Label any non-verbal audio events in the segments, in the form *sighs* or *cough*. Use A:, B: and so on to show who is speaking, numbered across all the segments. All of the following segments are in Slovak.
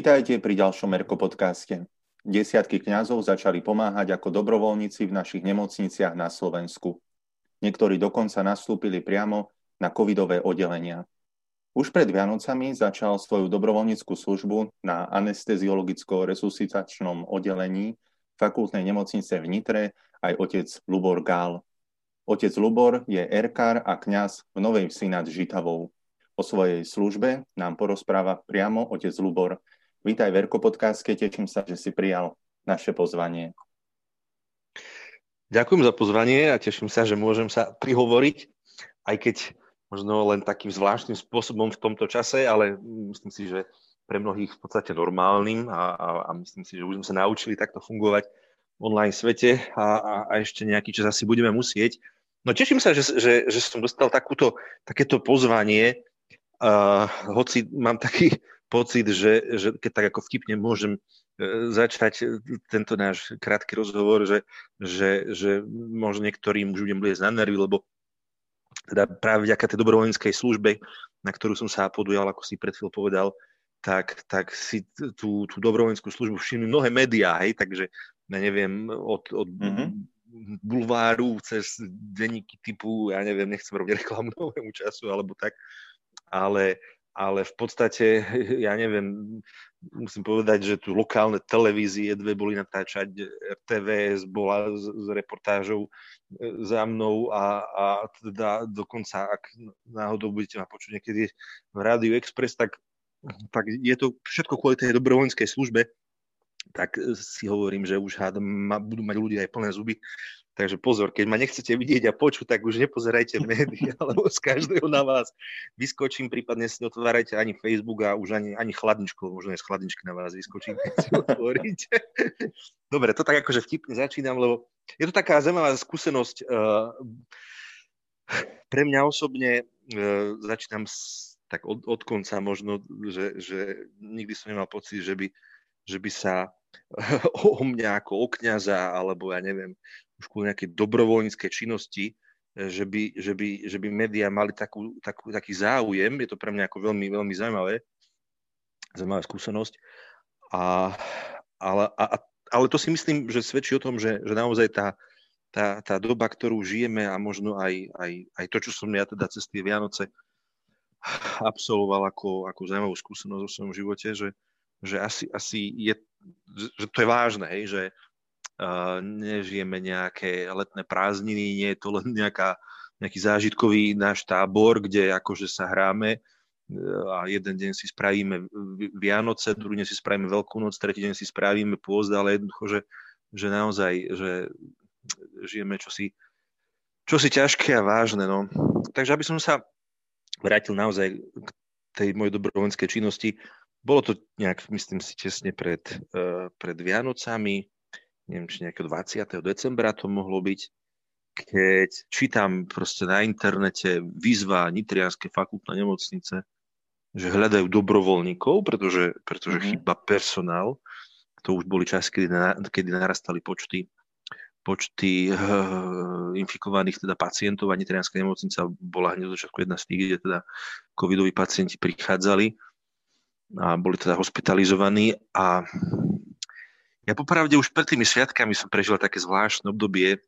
A: Vítajte pri ďalšom Merko podcaste. Desiatky kňazov začali pomáhať ako dobrovoľníci v našich nemocniciach na Slovensku. Niektorí dokonca nastúpili priamo na covidové oddelenia. Už pred Vianocami začal svoju dobrovoľníckú službu na anesteziologicko-resuscitačnom oddelení fakultnej nemocnice v Nitre aj otec Lubor Gál. Otec Lubor je erkár a kňaz v Novej Vsi nad Žitavou. O svojej službe nám porozpráva priamo otec Lubor, Vítaj Verko podcastke, teším sa, že si prijal naše pozvanie.
B: Ďakujem za pozvanie a teším sa, že môžem sa prihovoriť, aj keď možno len takým zvláštnym spôsobom v tomto čase, ale myslím si, že pre mnohých v podstate normálnym a, a, a myslím si, že už sme sa naučili takto fungovať v online svete a, a, a ešte nejaký čas asi budeme musieť. No teším sa, že, že, že som dostal takúto, takéto pozvanie, uh, hoci mám taký pocit, že, že keď tak ako vtipne môžem e, začať tento náš krátky rozhovor, že, že, že možno niektorým už budem bliesť na nervy, lebo teda práve vďaka tej dobrovoľníckej službe, na ktorú som sa podujal, ako si pred chvíľou povedal, tak, tak si tú, tú dobrovoľníckú službu všimli mnohé médiá, hej, takže ja neviem, od, od mm-hmm. bulváru cez denníky typu, ja neviem, nechcem robiť reklamu *laughs* novému času alebo tak, ale, ale v podstate, *laughs* ja neviem, musím povedať, že tu lokálne televízie dve boli natáčať, RTVS bola s, s reportážou e, za mnou a, a teda dokonca, ak náhodou budete ma počuť niekedy v Rádiu Express, tak, tak je to všetko kvôli tej dobrovoľníckej službe, tak si hovorím, že už hádam, budú mať ľudia aj plné zuby Takže pozor, keď ma nechcete vidieť a počuť, tak už nepozerajte médiá, *laughs* lebo z každého na vás vyskočím, prípadne si otvárajte ani Facebook a už ani, ani chladničku, možno aj z chladničky na vás vyskočím, *laughs* keď si otvoríte. Dobre, to tak akože vtipne začínam, lebo je to taká zaujímavá skúsenosť. Uh, pre mňa osobne uh, začínam s, tak od, od konca možno, že, že nikdy som nemal pocit, že by, že by sa *laughs* o mňa ako o kniaza, alebo ja neviem, už kvôli nejakej dobrovoľníckej činnosti, e, že by, že by, že by médiá mali takú, takú, taký záujem. Je to pre mňa ako veľmi, veľmi zaujímavé, zaujímavá skúsenosť. A, ale, a, ale to si myslím, že svedčí o tom, že, že naozaj tá, tá, tá doba, ktorú žijeme a možno aj, aj, aj to, čo som ja teda cez tie Vianoce absolvoval ako, ako zaujímavú skúsenosť vo svojom živote, že, že asi, asi je, že to je vážne, hej, že, nežijeme nejaké letné prázdniny, nie je to len nejaká, nejaký zážitkový náš tábor, kde akože sa hráme a jeden deň si spravíme Vianoce, druhý deň si spravíme Veľkú noc, tretí deň si spravíme pôzd, ale jednoducho, že, že naozaj, že žijeme čosi, čosi ťažké a vážne. No. Takže aby som sa vrátil naozaj k tej mojej dobrovoľníckej činnosti, bolo to nejak, myslím si, tesne pred, uh, pred Vianocami, neviem, či nejakého 20. decembra to mohlo byť, keď čítam proste na internete výzva Nitrianskej fakultnej nemocnice, že hľadajú dobrovoľníkov, pretože, pretože mm-hmm. chýba personál. To už boli časy, kedy, na, kedy narastali počty počty uh, infikovaných teda pacientov a Nitrianská nemocnica bola hneď od začiatku jedna z tých, kde teda covidoví pacienti prichádzali a boli teda hospitalizovaní a ja popravde už pred tými sviatkami som prežil také zvláštne obdobie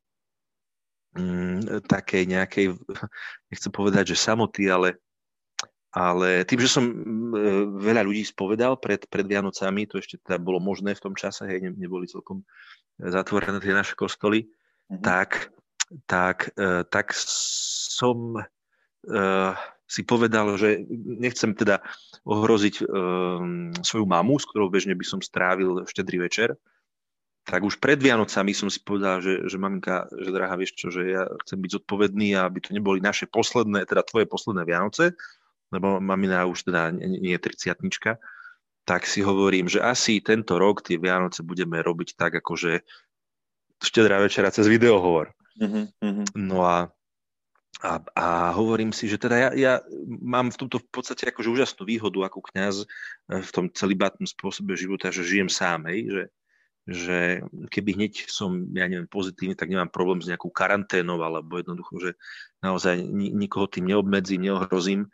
B: mm, takej nejakej, nechcem povedať, že samoty, ale, ale tým, že som mm, veľa ľudí spovedal pred, pred Vianocami, to ešte teda bolo možné v tom čase, hej, neboli celkom zatvorené tie naše kostoly, mm-hmm. tak, tak, uh, tak som uh, si povedal, že nechcem teda ohroziť um, svoju mamu, s ktorou bežne by som strávil štedrý večer, tak už pred Vianocami som si povedal, že, že maminka, že drahá, vieš čo, že ja chcem byť zodpovedný a aby to neboli naše posledné, teda tvoje posledné Vianoce, lebo mamina už teda nie je triciatnička, tak si hovorím, že asi tento rok tie Vianoce budeme robiť tak, akože štedrá večera cez videohovor. Mm-hmm. No a, a, a hovorím si, že teda ja, ja mám v tomto v podstate akože úžasnú výhodu ako kňaz v tom celibátnom spôsobe života, že žijem sám, hej, že že keby hneď som, ja neviem, pozitívny, tak nemám problém s nejakou karanténou, alebo jednoducho, že naozaj nikoho tým neobmedzím, neohrozím.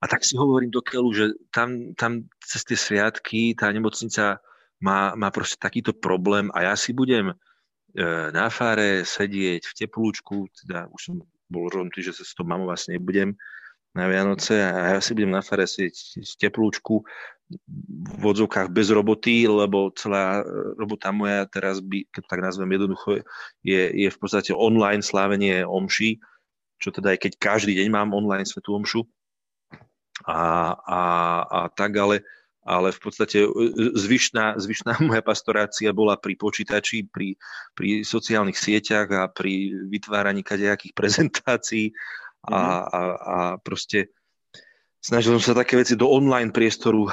B: A tak si hovorím do keľu, že tam, tam cez tie sviatky tá nemocnica má, má proste takýto problém a ja si budem e, na fáre sedieť v teplúčku, teda už som bol rozhodnutý, že sa s tou mamou vlastne nebudem na Vianoce a ja si budem na fare sedieť v teplúčku v odzovkách bez roboty, lebo celá robota moja teraz by, keď tak nazvem jednoducho, je, je v podstate online slávenie omši, čo teda aj keď každý deň mám online svetú omšu, a, a, a tak, ale, ale v podstate e, zvyšná, zvyšná *laughs* moja pastorácia bola pri počítači, pri, pri sociálnych sieťach a pri vytváraní kadejakých *laughs* prezentácií a, mm-hmm. a, a proste snažil som sa také veci do online priestoru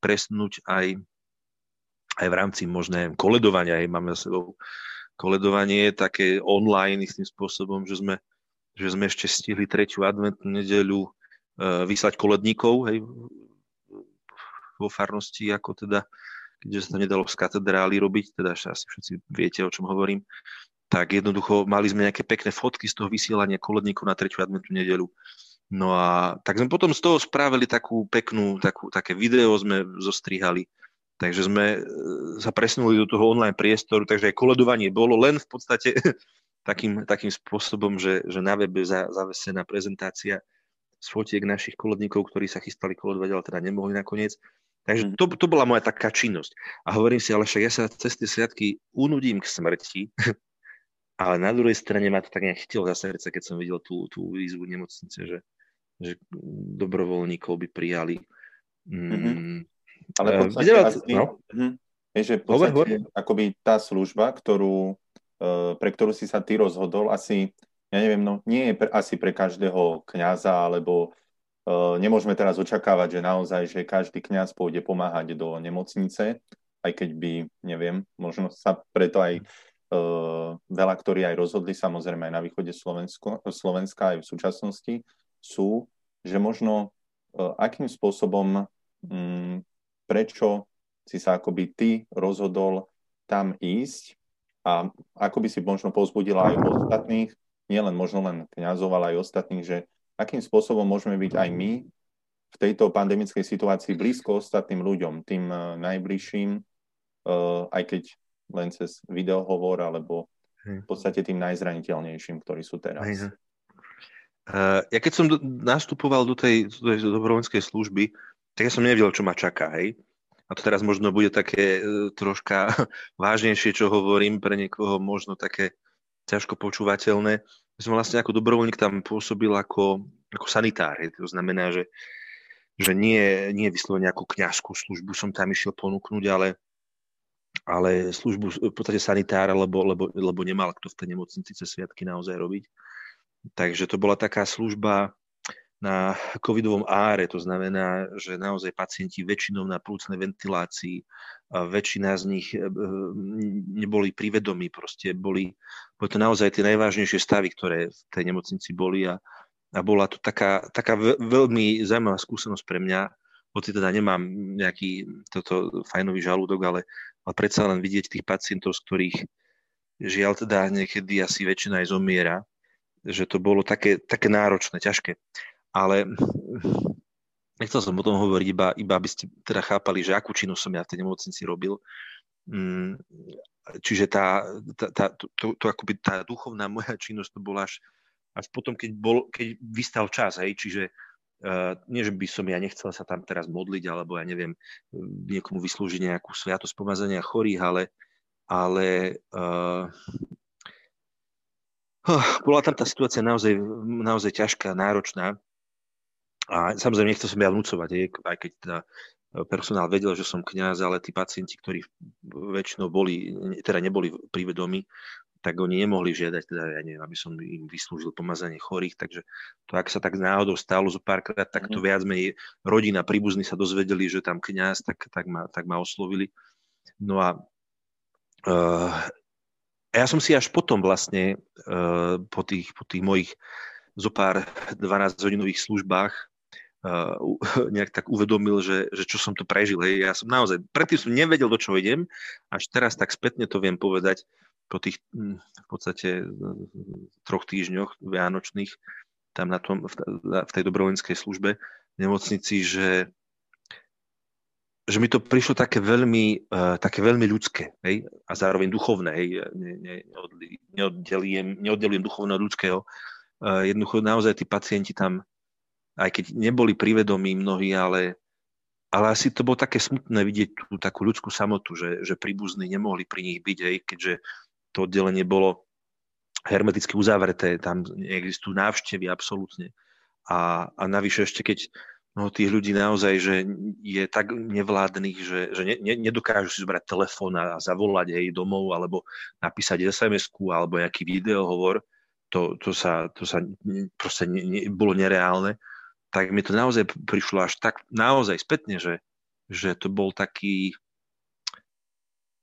B: presnúť aj, aj v rámci možné koledovania. Aj máme za sebou koledovanie také online istým spôsobom, že sme, že sme ešte stihli tretiu adventnú nedeľu E, vyslať koledníkov hej, vo farnosti, ako teda, keďže sa to nedalo z katedrály robiť, teda asi všetci viete, o čom hovorím, tak jednoducho mali sme nejaké pekné fotky z toho vysielania koledníkov na tretiu adventnú nedelu. No a tak sme potom z toho spravili takú peknú, takú, také video sme zostrihali, takže sme e, sa presunuli do toho online priestoru, takže aj koledovanie bolo len v podstate *laughs* takým, takým spôsobom, že, že na webe za, zavesená prezentácia z fotiek našich kolodníkov, ktorí sa chystali kolodovať, ale teda nemohli nakoniec. Takže mhm. to, to bola moja taká činnosť. A hovorím si, ale však ja sa cez tie sviatky unudím k smrti, *laughs* ale na druhej strane ma to tak nejak chytilo za srdce, keď som videl tú, tú výzvu nemocnice, že, že dobrovoľníkov by prijali. Mm-hmm.
A: Ale v podstate uh, asi, no? je, že v podstate hovor, hovor. akoby tá služba, ktorú, uh, pre ktorú si sa ty rozhodol, asi ja neviem, no nie je pre, asi pre každého kňaza, alebo nemôžeme teraz očakávať, že naozaj, že každý kňaz pôjde pomáhať do nemocnice, aj keď by, neviem, možno sa preto aj uh, veľa, ktorí aj rozhodli, samozrejme aj na východe Slovensko, Slovenska, aj v súčasnosti, sú, že možno uh, akým spôsobom, um, prečo si sa akoby ty rozhodol tam ísť a ako by si možno pozbudila aj ostatných, nielen možno len kňazov, ale aj ostatných, že akým spôsobom môžeme byť aj my v tejto pandemickej situácii blízko ostatným ľuďom, tým uh, najbližším, uh, aj keď len cez videohovor, alebo v podstate tým najzraniteľnejším, ktorí sú teraz.
B: Uh, ja keď som nastupoval do tej, do tej dobrovoľníckej služby, tak ja som nevedel, čo ma čaká, hej. A to teraz možno bude také troška *laughs* vážnejšie, čo hovorím, pre niekoho možno také ťažko počúvateľné. Ja som vlastne ako dobrovoľník tam pôsobil ako, ako sanitár. To znamená, že, že nie, nie vyslovene ako kňazskú službu som tam išiel ponúknuť, ale, ale službu v podstate sanitára, lebo, lebo, lebo nemal kto v tej nemocnici cez sviatky naozaj robiť. Takže to bola taká služba na covidovom áre, to znamená, že naozaj pacienti väčšinou na plúcnej ventilácii, väčšina z nich e, e, neboli privedomí, proste boli, boli to naozaj tie najvážnejšie stavy, ktoré v tej nemocnici boli a, a bola to taká, taká veľmi zaujímavá skúsenosť pre mňa, hoci teda nemám nejaký toto fajnový žalúdok, ale, ale predsa len vidieť tých pacientov, z ktorých žiaľ teda niekedy asi väčšina aj zomiera, že to bolo také, také náročné, ťažké ale *laughs* nechcel som o tom hovoriť, iba, iba aby ste teda chápali, že akú činnosť som ja v tej nemocnici robil. Mm, čiže tá, tá, tá, to, to, akoby tá duchovná *laughs* moja činnosť to bola až, až potom, keď, bol, keď vystal čas, hej, čiže Uh, nie, že by som ja nechcel sa tam teraz modliť, alebo ja neviem, niekomu vyslúžiť nejakú sviatosť pomazania chorých, ale, ale uh, *sighs* bola tam tá situácia naozaj, naozaj ťažká, náročná a samozrejme, nechcel som ja vnúcovať, aj keď teda e, personál vedel, že som kňaz, ale tí pacienti, ktorí väčšinou boli, teda neboli pri vedomí, tak oni nemohli žiadať, teda ja neviem, aby som im vyslúžil pomazanie chorých, takže to, ak sa tak náhodou stalo zo párkrát, tak to mhm. viac menej rodina, príbuzní sa dozvedeli, že tam kňaz, tak, tak, ma, tak ma oslovili. No a uh, ja som si až potom vlastne uh, po, tých, po tých mojich zo pár 12-hodinových službách *laughs* nejak tak uvedomil, že, že čo som to prežil. Hej. Ja som naozaj, predtým som nevedel, do čo idem, až teraz tak spätne to viem povedať po tých hm, v podstate troch týždňoch vianočných tam na tom, v, v tej dobrovoľníckej službe, nemocnici, že, že mi to prišlo také veľmi, uh, také veľmi ľudské hej? a zároveň duchovné. Hej? Ne, ne, neoddelujem, neoddelujem duchovné ľudského. Uh, jednoducho naozaj tí pacienti tam, aj keď neboli privedomí mnohí, ale, ale asi to bolo také smutné vidieť tú takú ľudskú samotu, že, že príbuzní nemohli pri nich byť, hej? keďže to oddelenie bolo hermeticky uzavreté, tam neexistujú návštevy absolútne. A, a navyše ešte keď no, tých ľudí naozaj, že je tak nevládnych, že, že ne, ne, nedokážu si zobrať telefón a zavolať jej domov, alebo napísať SMS-ku, alebo nejaký videohovor, to, to sa, to sa proste ne, ne, bolo nereálne, tak mi to naozaj prišlo až tak naozaj spätne, že, že to bol taký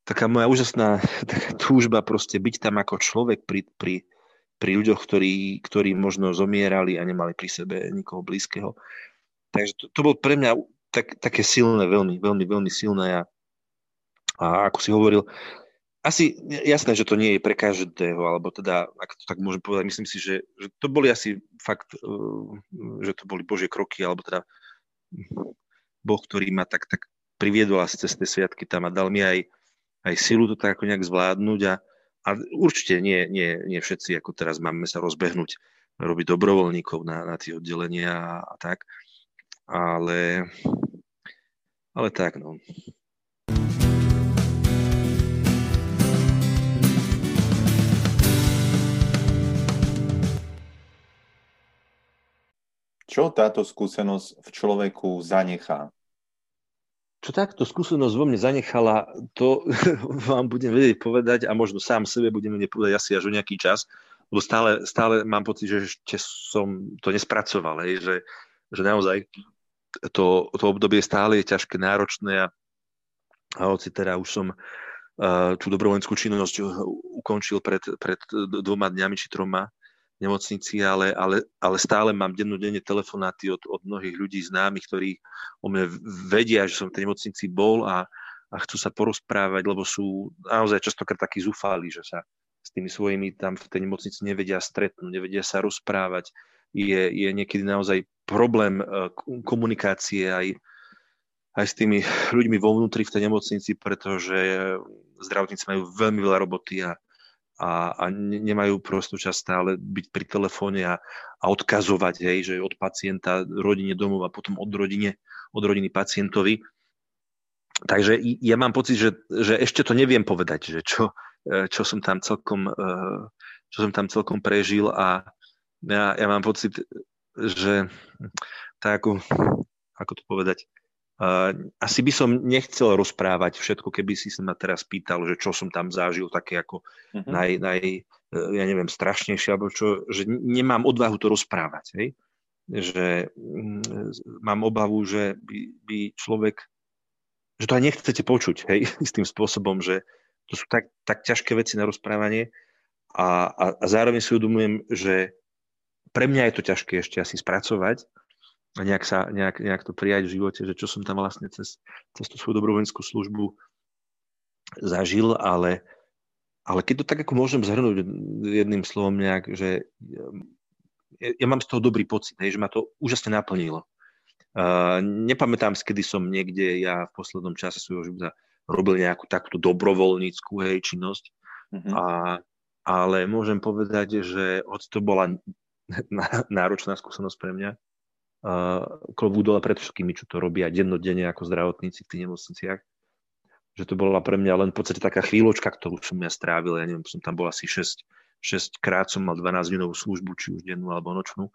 B: taká moja úžasná *laughs* taká túžba proste byť tam ako človek pri, pri, pri ľuďoch, ktorí, ktorí možno zomierali a nemali pri sebe nikoho blízkeho. Takže to, to bol pre mňa tak, také silné, veľmi, veľmi, veľmi silné a, a ako si hovoril, asi jasné, že to nie je pre každého, alebo teda, ak to tak môžem povedať, myslím si, že, že to boli asi fakt, uh, že to boli Božie kroky, alebo teda Boh, ktorý ma tak, tak priviedol asi cez tie sviatky tam a dal mi aj, aj silu to tak ako nejak zvládnuť a, a určite nie, nie, nie všetci, ako teraz máme sa rozbehnúť, robiť dobrovoľníkov na, na tie oddelenia a tak ale, ale tak, no.
A: Čo táto skúsenosť v človeku zanechá?
B: Čo takto skúsenosť vo mne zanechala, to *laughs* vám budem vedieť povedať a možno sám sebe budem vedieť povedať asi až o nejaký čas, lebo stále, stále mám pocit, že ešte som to nespracoval, hej, že, že naozaj to, to obdobie stále je ťažké, náročné a, a hoci teda už som uh, tú dobrovoľnickú činnosť ukončil pred, pred dvoma dňami či troma nemocnici, ale, ale, ale stále mám dennodenne telefonáty od, od mnohých ľudí známych, ktorí o mne vedia, že som v tej nemocnici bol a, a chcú sa porozprávať, lebo sú naozaj častokrát takí zúfali, že sa s tými svojimi tam v tej nemocnici nevedia stretnúť, nevedia sa rozprávať. Je, je niekedy naozaj problém eh, komunikácie aj, aj s tými ľuďmi vo vnútri v tej nemocnici, pretože zdravotníci majú veľmi veľa roboty a, a, a nemajú prostú čas stále byť pri telefóne a, a odkazovať, hej, že od pacienta rodine domov a potom od, rodine, od rodiny pacientovi. Takže ja mám pocit, že, že ešte to neviem povedať, že čo, eh, čo som tam celkom, eh, čo som tam celkom prežil a ja, ja mám pocit, že tak ako, ako to povedať, asi by som nechcel rozprávať všetko, keby si sa ma teraz pýtal, že čo som tam zažil, také ako uh-huh. naj, naj, uh, ja neviem, strašnejšie, alebo čo, že nemám odvahu to rozprávať, hej? že um, mám obavu, že by, by človek, že to aj nechcete počuť, hej, *laughs* s tým spôsobom, že to sú tak, tak ťažké veci na rozprávanie a, a, a zároveň si uvedomujem, že pre mňa je to ťažké ešte asi spracovať a nejak, sa, nejak, nejak to prijať v živote, že čo som tam vlastne cez, cez tú svoju dobrovoľnickú službu zažil, ale, ale keď to tak ako môžem zhrnúť jedným slovom nejak, že ja, ja mám z toho dobrý pocit, hej, že ma to úžasne naplnilo. Uh, nepamätám si, kedy som niekde ja v poslednom čase svojho života robil nejakú takúto dobrovoľníckú hej, činnosť, mm-hmm. a, ale môžem povedať, že hoď to bola *laughs* náročná skúsenosť pre mňa. Klobúk dole pred všetkými, čo to robia dennodenne ako zdravotníci v tých nemocniciach. Že to bola pre mňa len v podstate taká chvíľočka, ktorú som ja strávil. Ja neviem, som tam bol asi 6, 6 krát som mal 12 dňovú službu, či už dennú alebo nočnú.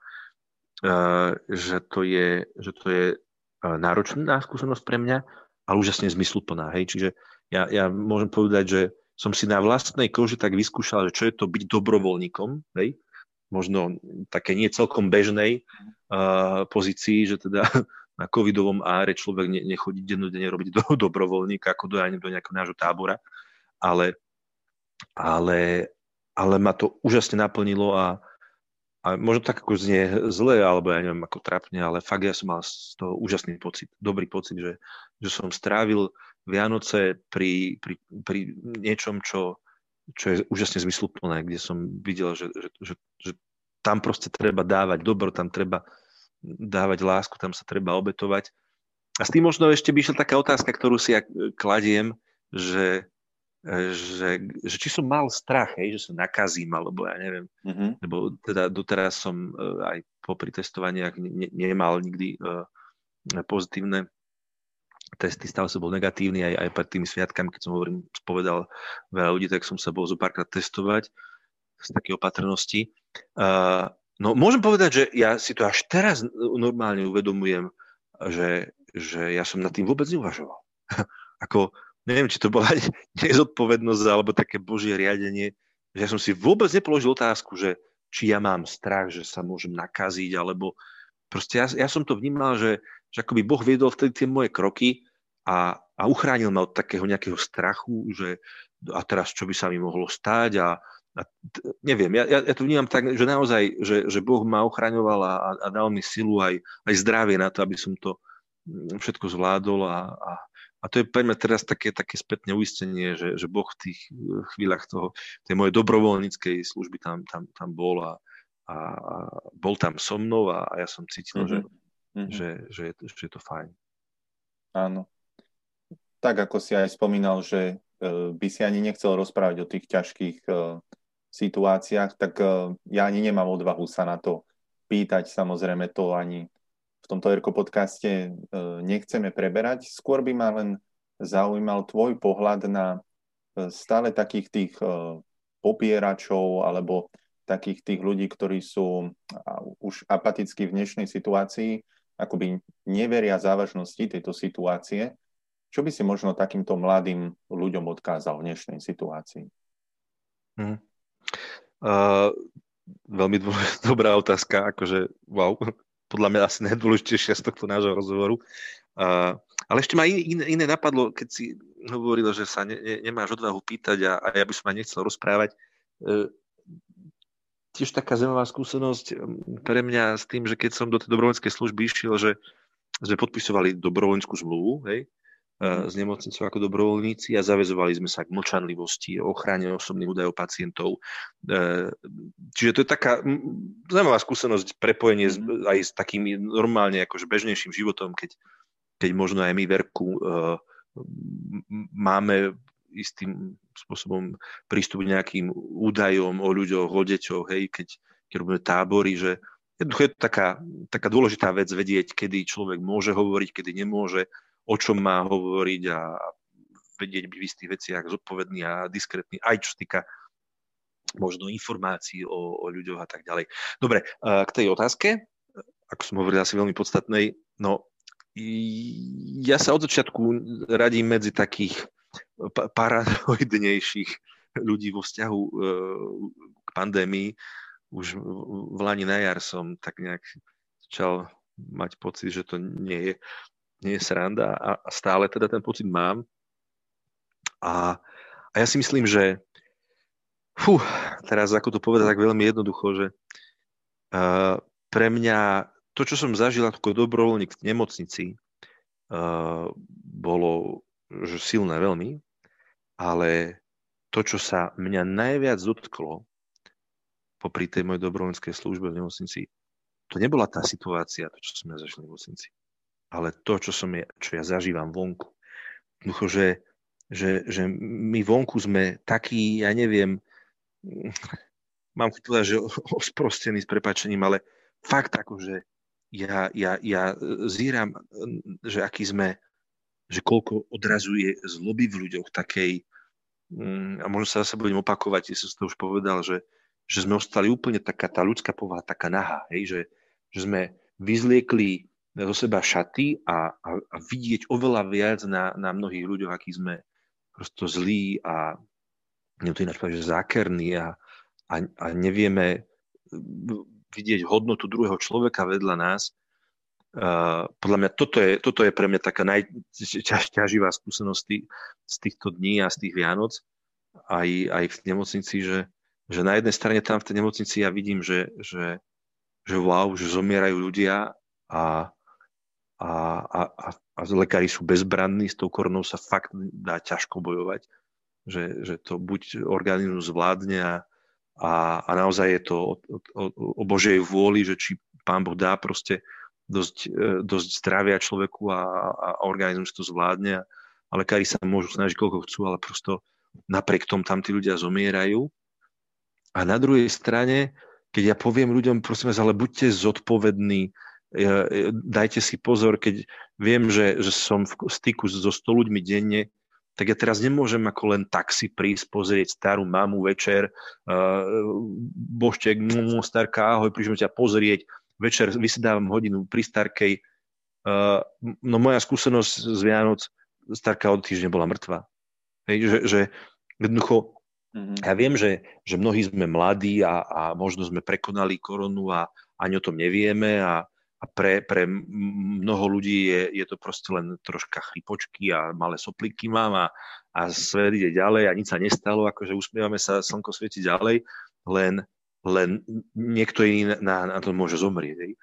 B: Že to je, že to je náročná skúsenosť pre mňa, ale úžasne zmysluplná. Hej? Čiže ja, ja môžem povedať, že som si na vlastnej koži tak vyskúšal, že čo je to byť dobrovoľníkom, hej? Možno také nie celkom bežnej uh, pozícii, že teda *laughs* na covidovom áre človek ne, nechodí dennodenne robiť do dobrovoľníka, ako do, do nejakého nášho tábora, ale, ale, ale ma to úžasne naplnilo a, a možno tak ako znie zle, alebo ja neviem ako trapne, ale fakt ja som mal z toho úžasný pocit, dobrý pocit, že, že som strávil Vianoce pri, pri, pri niečom, čo, čo je úžasne zmysluplné, kde som videl, že, že, že, že tam proste treba dávať dobro, tam treba dávať lásku, tam sa treba obetovať. A s tým možno ešte by išla taká otázka, ktorú si ja kladiem, že, že, že či som mal strach, hej, že sa nakazím, alebo ja neviem, mm-hmm. lebo teda doteraz som aj popri testovaniach ne, nemal nikdy pozitívne testy, stále som bol negatívny aj, aj pred tými sviatkami, keď som hovorím, spovedal veľa ľudí, tak som sa bol zo testovať z také opatrnosti. Uh, no môžem povedať, že ja si to až teraz normálne uvedomujem, že, že ja som nad tým vôbec neuvažoval. *laughs* Ako, neviem, či to bola *laughs* nezodpovednosť alebo také božie riadenie, že ja som si vôbec nepoložil otázku, že či ja mám strach, že sa môžem nakaziť, alebo proste ja, ja som to vnímal, že, že akoby Boh viedol vtedy tie moje kroky a, a uchránil ma od takého nejakého strachu, že a teraz čo by sa mi mohlo stať a, a neviem, ja, ja, ja to vnímam tak, že naozaj, že, že Boh ma ochraňoval a, a dal mi silu aj, aj zdravie na to, aby som to mm, všetko zvládol a, a, a to je pre mňa teraz také, také spätné uistenie, že, že Boh v tých chvíľach toho, tej mojej dobrovoľníckej služby tam, tam, tam bol a, a, a bol tam so mnou a, a ja som cítil, mm-hmm. že, mm-hmm. Že, že, je, že je to fajn.
A: Áno. Tak ako si aj spomínal, že uh, by si ani nechcel rozprávať o tých ťažkých uh, situáciách, tak uh, ja ani nemám odvahu sa na to pýtať. Samozrejme to ani v tomto Erko podcaste nechceme preberať. Skôr by ma len zaujímal tvoj pohľad na stále takých tých popieračov alebo takých tých ľudí, ktorí sú už apatickí v dnešnej situácii, akoby neveria závažnosti tejto situácie. Čo by si možno takýmto mladým ľuďom odkázal v dnešnej situácii?
B: Hmm. Uh, veľmi dô, *laughs* dobrá otázka, akože wow, *laughs* podľa mňa asi najdôležitejšia z tohto nášho rozhovoru. Uh, ale ešte ma iné, iné napadlo, keď si hovoril, že sa ne, ne, nemáš odvahu pýtať a, a ja by som ma nechcel rozprávať. Uh, tiež taká zaujímavá skúsenosť um, pre mňa s tým, že keď som do tej dobrovoľníckej služby išiel, že sme podpisovali dobrovoľníckú zmluvu, hej, uh, s nemocnicou ako dobrovoľníci a zavezovali sme sa k mlčanlivosti, ochrane osobných údajov pacientov. Uh, čiže to je taká zaujímavá skúsenosť, prepojenie mm. aj s takým normálne akože bežnejším životom, keď, keď možno aj my verku uh, máme istým spôsobom prístup k nejakým údajom o ľuďoch, o deťoch, hej, keď, keď robíme tábory, že jednoducho je to taká, taká dôležitá vec vedieť, kedy človek môže hovoriť, kedy nemôže, o čom má hovoriť a vedieť byť v istých veciach zodpovedný a diskrétny, aj čo sa týka možno informácií o, o ľuďoch a tak ďalej. Dobre, k tej otázke, ako som hovoril, asi veľmi podstatnej, no ja sa od začiatku radím medzi takých paranoidnejších ľudí vo vzťahu e, k pandémii. Už v Lani na jar som tak nejak začal mať pocit, že to nie je, nie je sranda a stále teda ten pocit mám. A, a ja si myslím, že fú, teraz ako to povedať tak veľmi jednoducho, že uh, pre mňa to, čo som zažil ako dobrovoľník v nemocnici, uh, bolo že silné veľmi, ale to, čo sa mňa najviac dotklo popri tej mojej dobrovoľníckej službe v nemocnici, to nebola tá situácia, to, čo som ja zažil v nemocnici, ale to, čo, som ja, čo ja zažívam vonku. Jednoducho, že, že, že my vonku sme takí, ja neviem, mám chuť že *laughs* osprostení s prepačením, ale fakt ako, že ja, ja, ja zíram, že aký sme že koľko odrazuje zloby v ľuďoch takej, mm, a možno sa zase budem opakovať, si to už povedal, že, že sme ostali úplne taká tá ľudská povaha, taká nahá, hej, že, že sme vyzliekli zo seba šaty a, a, a vidieť oveľa viac na, na mnohých ľuďoch, akí sme prosto zlí a neviem to ináč povedať, že zákerní a, a, a nevieme vidieť hodnotu druhého človeka vedľa nás Uh, podľa mňa toto je, toto je pre mňa taká najťaživá skúsenosť tý, z týchto dní a z tých Vianoc. Aj, aj v nemocnici, že, že na jednej strane tam v tej nemocnici ja vidím, že, že, že wow, že zomierajú ľudia a, a, a, a, a lekári sú bezbranní, s tou koronou sa fakt dá ťažko bojovať, že, že to buď organizmus zvládne a, a, a naozaj je to o, o, o Božej vôli, že či pán Boh dá proste dosť, e, dosť zdravia človeku a, a organizmus to zvládne. A lekári sa môžu snažiť koľko chcú, ale prosto napriek tomu tam tí ľudia zomierajú. A na druhej strane, keď ja poviem ľuďom, prosím vás, ale buďte zodpovední, dajte si pozor, keď viem, že, že som v styku so 100 ľuďmi denne, tak ja teraz nemôžem ako len taxi prísť pozrieť starú mamu večer, uh, boštek, starka, ahoj, príšem ťa pozrieť, večer vysedávam hodinu pri starkej. Uh, no moja skúsenosť z Vianoc, starka od týždňa bola mŕtva. Hej, že, že jednoducho, mm-hmm. ja viem, že, že mnohí sme mladí a, a možno sme prekonali koronu a ani o tom nevieme a, a pre, pre mnoho ľudí je, je to proste len troška chrypočky a malé sopliky mám a, a svet ide ďalej a nič sa nestalo, akože usmievame sa, slnko svieti ďalej, len, len niekto iný na, na to môže zomrieť.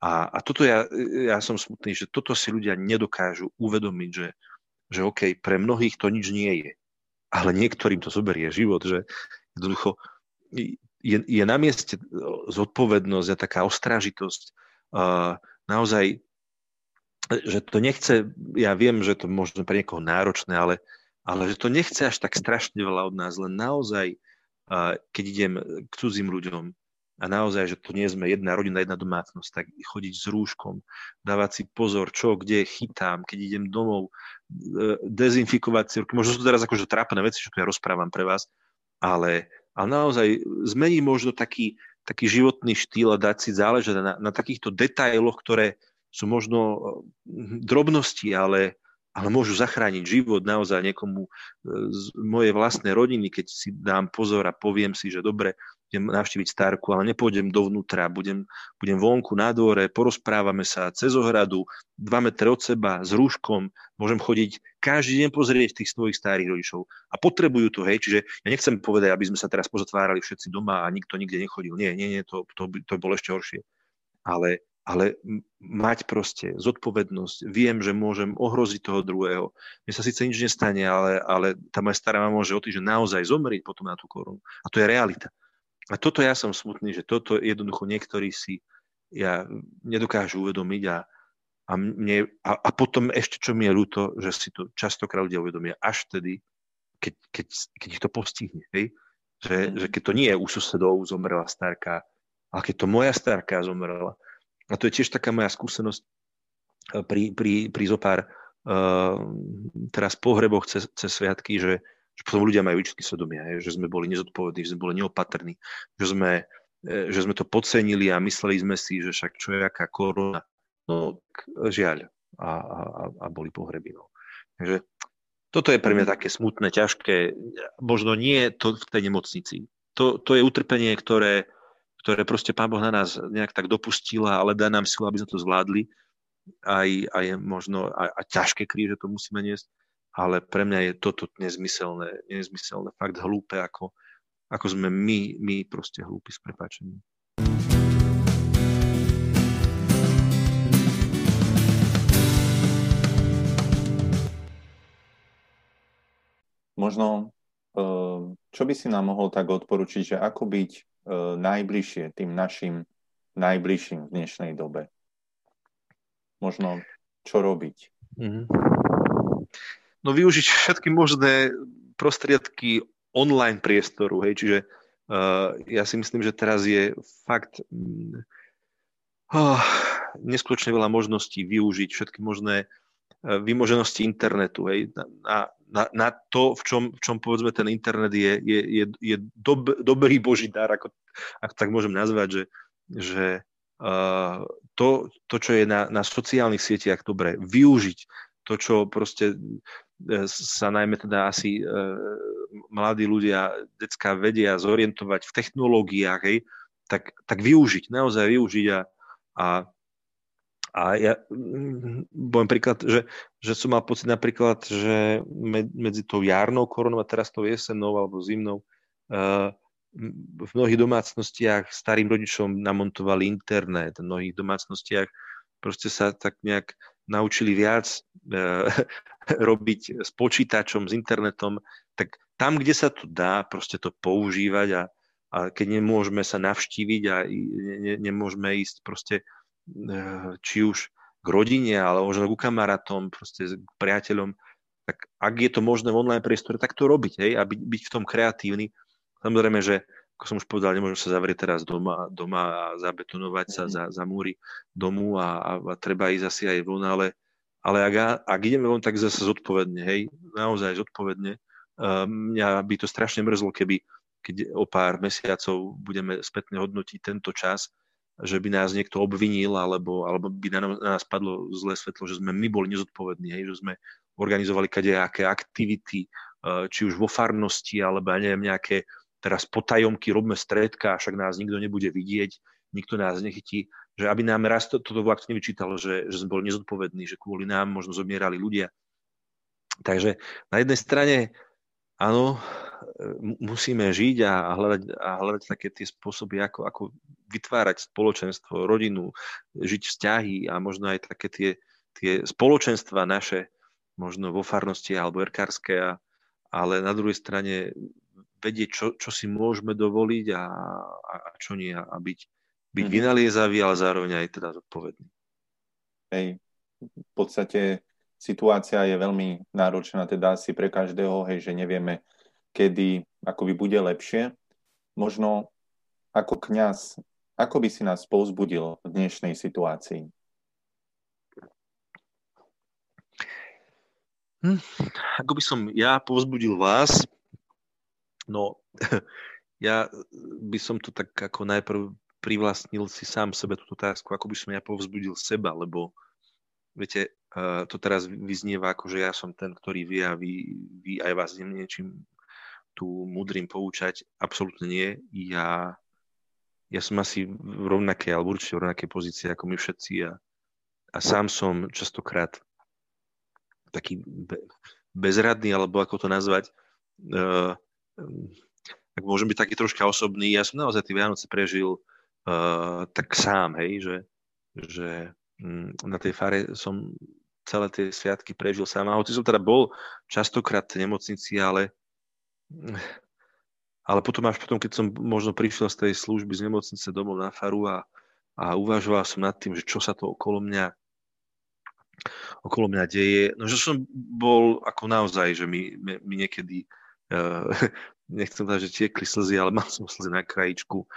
B: A, a toto ja, ja som smutný, že toto si ľudia nedokážu uvedomiť, že, že OK, pre mnohých to nič nie je, ale niektorým to zoberie život, že jednoducho je, je na mieste zodpovednosť a taká ostrážitosť naozaj, že to nechce, ja viem, že to možno pre niekoho náročné, ale, ale že to nechce až tak strašne veľa od nás, len naozaj, keď idem k cudzím ľuďom, a naozaj, že to nie sme jedna rodina, jedna domácnosť, tak chodiť s rúškom, dávať si pozor, čo, kde chytám, keď idem domov, e, dezinfikovať si ruky. Možno sú to teraz akože trápne veci, čo tu ja rozprávam pre vás, ale, ale naozaj zmení možno taký, taký životný štýl a dať si záležať na, na takýchto detailoch, ktoré sú možno hm, drobnosti, ale, ale môžu zachrániť život naozaj niekomu e, z mojej vlastnej rodiny, keď si dám pozor a poviem si, že dobre, idem navštíviť starku, ale nepôjdem dovnútra, budem, budem vonku na dvore, porozprávame sa cez ohradu, dva metre od seba, s rúškom, môžem chodiť každý deň pozrieť tých svojich starých rodičov. A potrebujú to, hej, čiže ja nechcem povedať, aby sme sa teraz pozatvárali všetci doma a nikto nikde nechodil. Nie, nie, nie, to, to, by, to bolo ešte horšie. Ale, ale mať proste zodpovednosť, viem, že môžem ohroziť toho druhého. Mne sa síce nič nestane, ale, ale tá moja stará mama môže o týždeň naozaj zomrieť potom na tú korunu. A to je realita. A toto ja som smutný, že toto jednoducho niektorí si ja nedokážu uvedomiť a, a, mne, a, a potom ešte, čo mi je ľúto, že si to častokrát ľudia uvedomia až vtedy, keď, keď, keď ich to postihne. Hej? Že, mm. že keď to nie je u susedov zomrela starka, ale keď to moja starka zomrela. A to je tiež taká moja skúsenosť eh, pri, pri, pri zopár uh, teraz pohreboch cez, cez sviatky, že, že potom ľudia majú výčitky svedomia, že sme boli nezodpovední, že sme boli neopatrní, že sme, e, že sme to podcenili a mysleli sme si, že však čo je aká korona. No, žiaľ. A, a, a boli pohreby. No. Takže toto je pre mňa také smutné, ťažké. Možno nie to v tej nemocnici. To, to je utrpenie, ktoré, ktoré proste Pán Boh na nás nejak tak dopustila, ale dá nám silu, aby sme to zvládli. Aj, aj možno a, a ťažké kríže to musíme niesť ale pre mňa je toto nezmyselné, nezmyselné, fakt hlúpe, ako, ako sme my, my proste hlúpi s prepáčením.
A: Možno, eh, čo by si nám mohol tak odporučiť, že ako byť najbližšie tým našim najbližším v dnešnej dobe? Možno, čo robiť? Mm-hmm
B: no využiť všetky možné prostriedky online priestoru, hej, čiže uh, ja si myslím, že teraz je fakt uh, neskutočne veľa možností využiť všetky možné uh, vymoženosti internetu, hej, na, na, na to, v čom, v čom povedzme ten internet je, je, je, je dob, dobrý boží dar, ako, ako tak môžem nazvať, že, že uh, to, to, čo je na, na sociálnych sieťach dobre, využiť to, čo proste E, sa najmä teda asi e, mladí ľudia, decka vedia zorientovať v technológiách, hej, tak, tak využiť, naozaj využiť a, a, a ja poviem príklad, že, že som mal pocit napríklad, že medzi tou jarnou koronou a teraz tou jesennou alebo zimnou uh, v mnohých domácnostiach starým rodičom namontovali internet, v mnohých domácnostiach proste sa tak nejak naučili viac e, *laughs* robiť s počítačom, s internetom, tak tam, kde sa to dá, proste to používať a, a keď nemôžeme sa navštíviť a ne, nemôžeme ísť proste či už k rodine, ale možno k kamarátom, proste k priateľom, tak ak je to možné v online priestore, tak to robiť, hej, a byť, byť v tom kreatívny. Samozrejme, že ako som už povedal, nemôžem sa zavrieť teraz doma, doma a zabetonovať sa mhm. za, za múry domu a, a, a treba ísť asi aj von, ale, ale ak, ak ideme von, tak zase zodpovedne, hej, naozaj zodpovedne. Uh, mňa by to strašne mrzlo, keby keď o pár mesiacov budeme spätne hodnotiť tento čas, že by nás niekto obvinil, alebo, alebo by na nás padlo zlé svetlo, že sme my boli nezodpovední, hej, že sme organizovali kadejaké aktivity, či už vo farnosti, alebo ja neviem, nejaké teraz potajomky robíme stredka, však nás nikto nebude vidieť, nikto nás nechytí, že aby nám raz to, toto vlak nevyčítalo, že, že sme boli nezodpovední, že kvôli nám možno zomierali ľudia. Takže na jednej strane, áno, musíme žiť a hľadať, a hľadať také tie spôsoby, ako, ako vytvárať spoločenstvo, rodinu, žiť vzťahy a možno aj také tie, tie spoločenstva naše, možno vo farnosti alebo erkárske, a, ale na druhej strane vedieť, čo, čo si môžeme dovoliť a, a, a čo nie a byť, byť mm-hmm. vynaliezavý, ale zároveň aj teda zodpovedný.
A: Hej, v podstate situácia je veľmi náročná, teda asi pre každého, hej, že nevieme, kedy akoby bude lepšie. Možno ako kňaz, ako by si nás povzbudil v dnešnej situácii?
B: Hm, ako by som ja povzbudil vás, No, *laughs* ja by som to tak ako najprv privlastnil si sám sebe túto otázku, ako by som ja povzbudil seba, lebo viete, to teraz vyznieva ako, že ja som ten, ktorý vie a vy, vy aj vás niečím tu mudrým poučať. Absolútne nie. Ja, ja som asi v rovnakej, alebo určite v rovnakej pozícii ako my všetci a, a sám som častokrát taký be, bezradný, alebo ako to nazvať, uh, ak môžem byť taký troška osobný, ja som naozaj tie Vianoce prežil uh, tak sám, hej, že, že um, na tej fare som celé tie sviatky prežil sám. A hoci som teda bol častokrát v nemocnici, ale, ale potom až potom, keď som možno prišiel z tej služby z nemocnice domov na faru a, a uvažoval som nad tým, že čo sa to okolo mňa okolo mňa deje. No, že som bol ako naozaj, že mi, mi niekedy uh, *laughs* nechcem povedať, že tiekli slzy, ale mal som slzy na krajičku,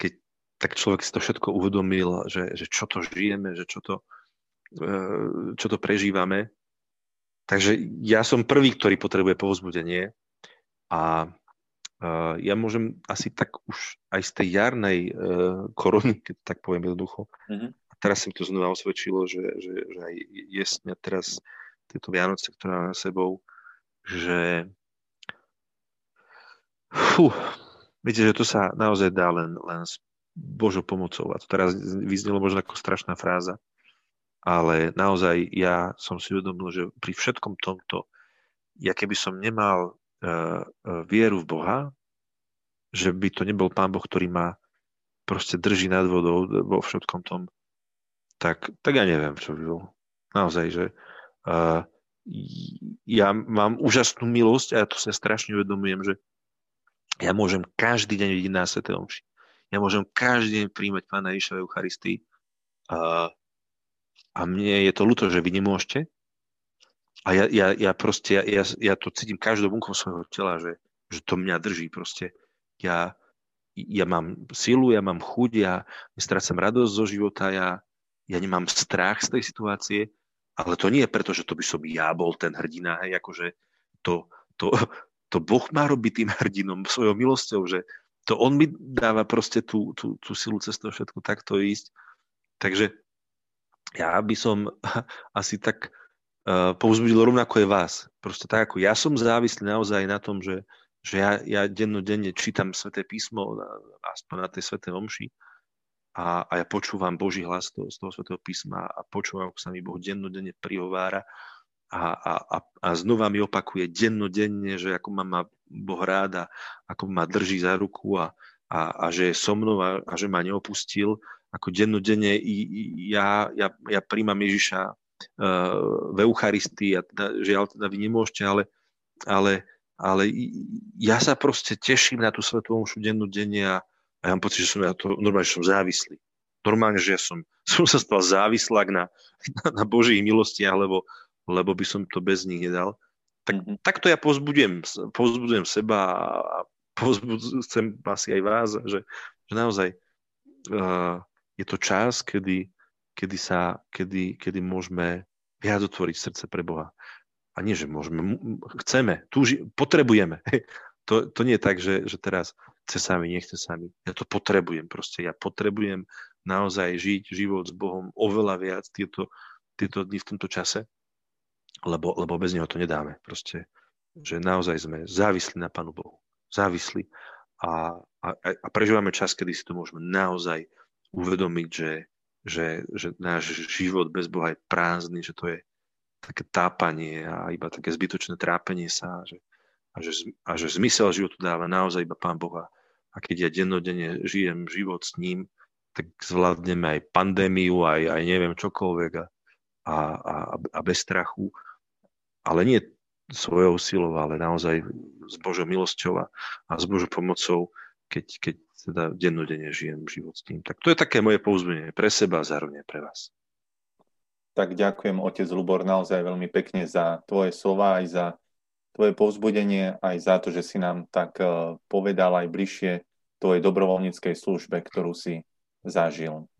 B: keď tak človek si to všetko uvedomil, že, že čo to žijeme, že čo to, uh, čo to prežívame. Takže ja som prvý, ktorý potrebuje povzbudenie a uh, ja môžem asi tak už aj z tej jarnej uh, korony, keď tak poviem jednoducho, mm-hmm. a teraz sa mi to znova osvedčilo, že, že, že aj jesne teraz tieto Vianoce, ktoré mám sebou, že Fú, viete, že to sa naozaj dá len, len s Božou pomocou. A to teraz vyznelo možno ako strašná fráza, ale naozaj ja som si uvedomil, že pri všetkom tomto, ja keby som nemal vieru v Boha, že by to nebol Pán Boh, ktorý ma proste drží nad vodou vo všetkom tom, tak, tak ja neviem, čo by bol. Naozaj, že uh, ja mám úžasnú milosť a ja to sa strašne uvedomujem, že ja môžem každý deň vidieť na Svete Omši. Ja môžem každý deň príjmať Pána Ježiša v Eucharistii. A, a mne je to ľúto, že vy nemôžete. A ja, ja, ja proste, ja, ja, ja to cítim každou bunkou svojho tela, že, že to mňa drží proste. Ja, ja mám silu, ja mám chuť, ja nestrácam radosť zo života, ja, ja nemám strach z tej situácie, ale to nie je preto, že to by som ja bol ten hrdina, hej, akože to, to, to Boh má robiť tým hrdinom svojou milosťou, že to On mi dáva proste tú, tú, tú silu cez to všetko takto ísť. Takže ja by som *laughs* asi tak uh, povzbudil rovnako je vás. Proste tak ako ja som závislý naozaj na tom, že, že ja, ja dennodenne čítam Sveté písmo, aspoň na tej Sveté omši, a, a ja počúvam Boží hlas toho, z toho Svetého písma a počúvam, ako sa mi Boh dennodenne prihovára a, a, a, a znova mi opakuje dennodenne, že ako ma má Boh rád a ako ma drží za ruku a, a, a že je so mnou a, a že ma neopustil. Ako dennodenne ja, ja, ja príjmam Ježiša v Eucharistii a teda, ja teda vy nemôžete, ale, ale, ale ja sa proste teším na tú svetú omšu dennodenne a, a ja mám pocit, že som ja to normálne, že som závislý. normálne, že ja som, *laughs* som sa stal závislák na, na, na Božích milostiach, lebo, lebo by som to bez nich nedal. Tak, mm-hmm. takto ja pozbudujem, pozbudujem seba a pozbudujem asi aj vás, že, že naozaj uh, je to čas, kedy, kedy, sa, kedy, kedy môžeme viac otvoriť srdce pre Boha. A nie, že môžeme, chceme, túži, potrebujeme. *laughs* To, to nie je tak, že, že teraz chce sami, nechce sami. Ja to potrebujem proste. Ja potrebujem naozaj žiť život s Bohom oveľa viac tieto, tieto dni v tomto čase, lebo, lebo bez neho to nedáme. Proste, že naozaj sme závislí na Pánu Bohu. Závislí. A, a, a prežívame čas, kedy si to môžeme naozaj uvedomiť, že, že, že náš život bez Boha je prázdny, že to je také tápanie a iba také zbytočné trápenie sa, že, a, že, a že zmysel životu dáva naozaj iba Pán Boha. A keď ja dennodenne žijem život s ním, tak zvládneme aj pandémiu, aj, aj neviem čokoľvek a, a, a, a bez strachu. Ale nie svojou silou, ale naozaj s Božou milosťou a, a s Božou pomocou, keď, keď teda dennodenne žijem život s ním. Tak to je také moje pouzbenie pre seba a zároveň pre vás.
A: Tak ďakujem, otec Lubor, naozaj veľmi pekne za tvoje slova, aj za tvoje povzbudenie, aj za to, že si nám tak eh, povedal aj bližšie tvojej dobrovoľníckej službe, ktorú si zažil.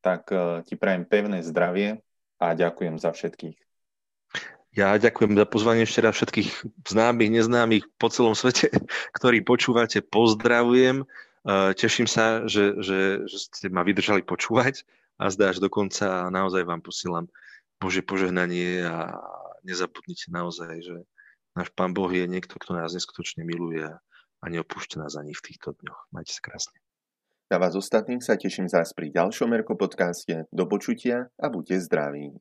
A: Tak eh, ti prajem pevné zdravie a ďakujem za všetkých.
B: Ja ďakujem za pozvanie ešte raz všetkých známych, neznámych po celom svete, *laughs* ktorí počúvate. Pozdravujem. Eh, teším sa, že, že, že ste ma vydržali počúvať a zdá až dokonca naozaj vám posielam Bože požehnanie a nezabudnite naozaj, že náš Pán Boh je niekto, kto nás neskutočne miluje a neopúšťa nás ani v týchto dňoch. Majte sa krásne.
A: Na vás ostatných sa teším zás pri ďalšom Erko podcaste. Do počutia a buďte zdraví.